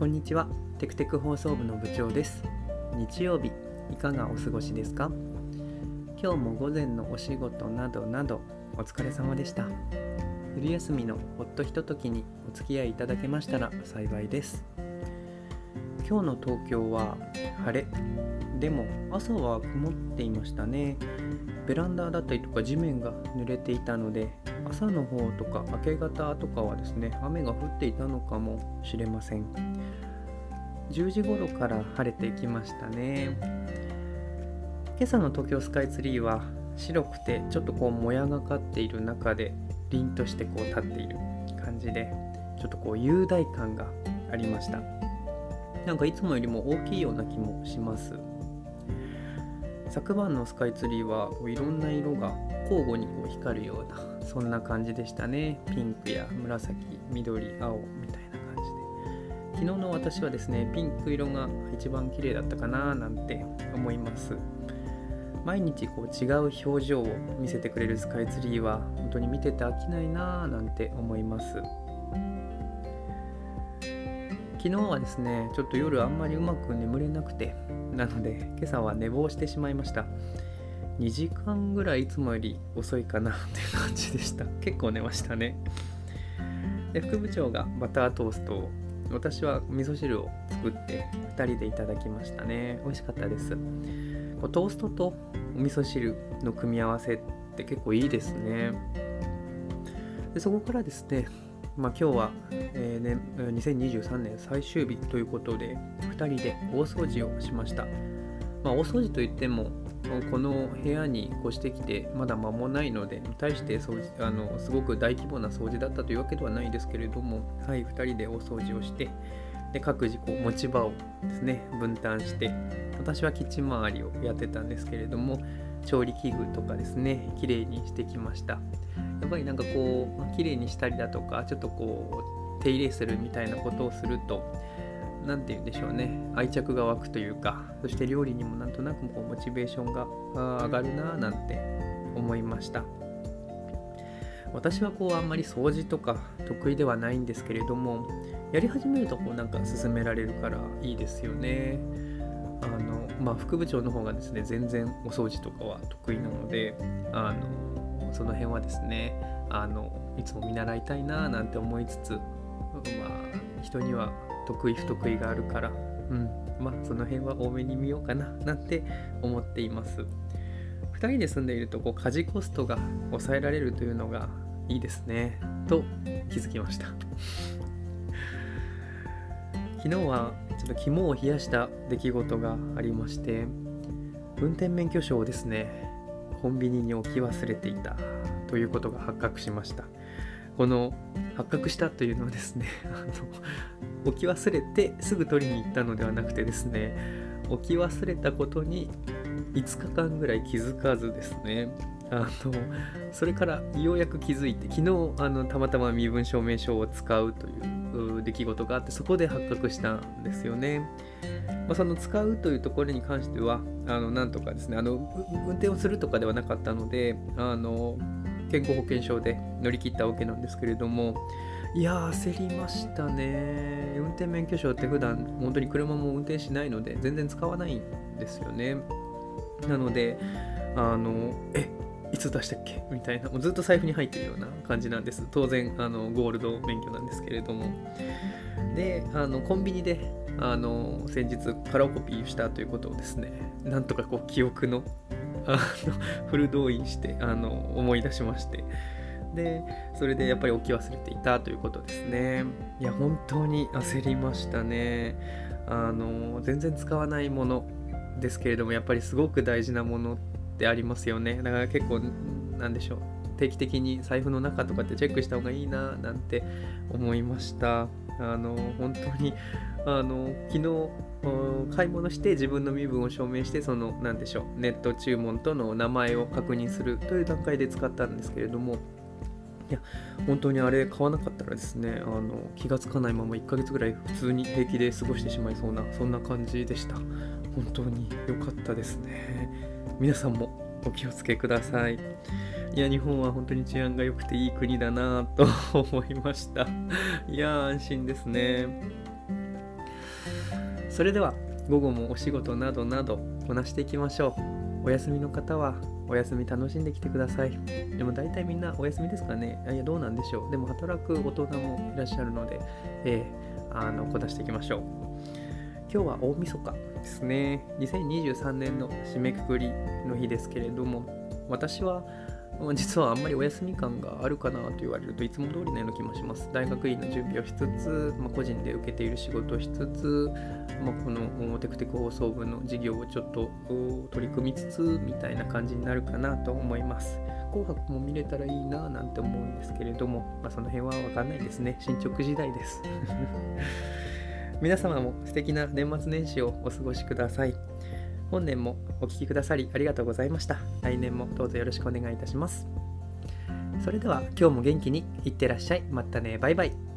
こんにちは。テクテク放送部の部長です。日曜日いかがお過ごしですか？今日も午前のお仕事などなどお疲れ様でした。昼休みのほっとひとときにお付き合いいただけましたら幸いです。今日の東京は晴れ。でも朝は曇っていましたね。ベランダだったりとか地面が濡れていたので朝の方とか明け方とかはですね雨が降っていたのかもしれません。10時頃から晴れてきましたね。今朝の東京スカイツリーは白くてちょっとこうもやがかっている中で凛としてこう立っている感じでちょっとこう雄大感がありました。なんかいつもよりも大きいような気もします。昨晩のスカイツリーはこういろんな色が交互にこう光るようなそんな感じでしたね。ピンクや紫緑青みたいな感じで。昨日の私はですねピンク色が一番綺麗だったかななんて思います。毎日こう違う表情を見せてくれるスカイツリーは本当に見てて飽きないなぁなんて思います。昨日はですねちょっと夜あんまりうまく眠れなくてなので今朝は寝坊してしまいました。2時間ぐらいいつもより遅いかなっていう感じでした。結構寝ましたね。で副部長がバタートーストを私は味噌汁を作って2人でいただきましたね。美味しかったです。こうトーストとお味噌汁の組み合わせって結構いいですね。でそこからですねまあ、今日は、えーね、2023年最終日ということで2人で大掃除をしました、まあ、大掃除といってもこの部屋に越してきてまだ間もないので対して掃除あのすごく大規模な掃除だったというわけではないですけれども、はい、2人で大掃除をしてで各自こう持ち場をですね分担して私はキッチン周りをやってたんですけれども調理器具とかですね綺麗にしてきました。やっぱりなんかこう、まあ、綺麗にしたりだとかちょっとこう手入れするみたいなことをすると何て言うんでしょうね。愛着が湧くというかそして料理にもなんとなくこうモチベーションが上がるなぁなんて思いました。私はこうあんまり掃除とか得意ではないんですけれどもやり始めるとこうなんか進められるからいいですよね。あのまあ副部長の方がですね全然お掃除とかは得意なのであのその辺はですねあのいつも見習いたいななんて思いつつまあ人には得意不得意があるからうんまあその辺は多めに見ようかななんて思っています。2人で住んでいるとこう家事コストが抑えられるというのがいいですねと気づきました。昨日はちょっと肝を冷やした出来事がありまして運転免許証をですねコンビニに置き忘れていたということが発覚しました。この発覚したというのはですねあの置き忘れてすぐ取りに行ったのではなくてですね置き忘れたことに5日間ぐらい気づかずですねあのそれからようやく気づいて昨日あのたまたま身分証明書を使うという出来事があってそこで発覚したんですよね。まあ、その使うというところに関してはあのなんとかですねあの運転をするとかではなかったのであの健康保険証で乗り切ったわけなんですけれどもいや焦りましたね運転免許証って普段本当に車も運転しないので全然使わないんですよねなのであのえいつ出したっけ？みたいな。もうずっと財布に入ってるような感じなんです。当然あのゴールド免許なんですけれども。であのコンビニであの先日カラオコピーしたということをですねなんとかこう記憶のあのフル動員してあの思い出しまして。でそれでやっぱり置き忘れていたということですね。いや本当に焦りましたね。あの全然使わないものですけれどもやっぱりすごく大事なものってありますよね。だから結構なんでしょう。定期的に財布の中とかってチェックした方がいいななんて思いました。あの本当にあの昨日買い物して自分の身分を証明してその何でしょう。ネット注文との名前を確認するという段階で使ったんですけれどもいや本当にあれ買わなかったらですねあの気がつかないまま1ヶ月ぐらい普通に平気で過ごしてしまいそうなそんな感じでした。本当に良かったですね。皆さんもお気をつけください。いや日本は本当に治安が良くていい国だなと思いました。いや安心ですね。それでは午後もお仕事などなどこなしていきましょう。お休みの方はお休み楽しんできてください。でも大体みんなお休みですかね。いやどうなんでしょう。でも働く大人もいらっしゃるので、えー、あのこだしていきましょう。今日は大晦日ですね。2023年の締めくくりの日ですけれども私は実はあんまりお休み感があるかなと言われるといつも通りのような気もします。大学院の準備をしつつ、まあ、個人で受けている仕事をしつつ、まあ、このテクテク放送部の事業をちょっと取り組みつつみたいな感じになるかなと思います。紅白も見れたらいいななんて思うんですけれども、まあ、その辺はわかんないですね。進捗時代です。皆様も素敵な年末年始をお過ごしください。本年もお聴きくださりありがとうございました。来年もどうぞよろしくお願いいたします。それでは今日も元気にいってらっしゃい。またね。バイバイ。